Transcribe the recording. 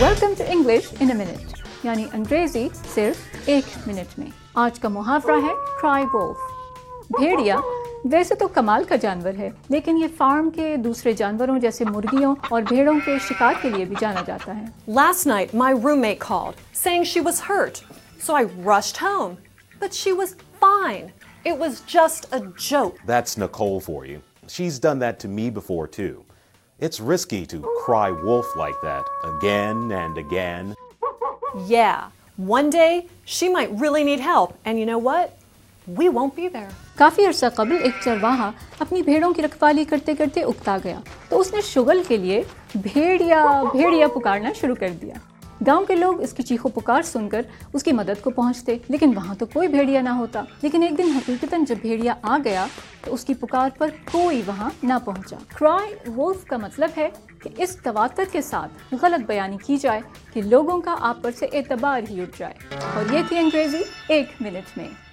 Welcome to English in a minute یعنی انگریزی صرف ایک منٹ میں آج کا محاورہ ہے کرائی وولف بھیڑیا ویسے تو کمال کا جانور ہے لیکن یہ فارم کے دوسرے جانوروں جیسے مرغیوں اور بھیڑوں کے شکار کے لیے بھی جانا جاتا ہے Last night, my roommate called, saying she was hurt. So I rushed home. But she was fine. It was just a joke. That's Nicole for you. She's done that to me before, too. It's risky to cry wolf like that again and again. Yeah, one day she might really need help. And you know what? We won't be there. کافی عرصہ قبل ایک چرواہا اپنی بھیڑوں کی رکھوالی کرتے کرتے اکتا گیا تو اس نے شغل کے لیے بھیڑیا بھیڑیا پکارنا شروع کر دیا گاؤں کے لوگ اس کی چیخو پکار سن کر اس کی مدد کو پہنچتے، لیکن وہاں تو کوئی بھیڑیا نہ ہوتا۔ لیکن ایک دن حقیقتاً جب بھیڑیا آ گیا تو اس کی پکار پر کوئی وہاں نہ پہنچا۔ کرائی وولف کا مطلب ہے کہ اس تواتر کے ساتھ غلط بیانی کی جائے کہ لوگوں کا آپ پر سے اعتبار ہی اٹھ جائے۔ اور یہ تھی انگریزی ایک منٹ میں۔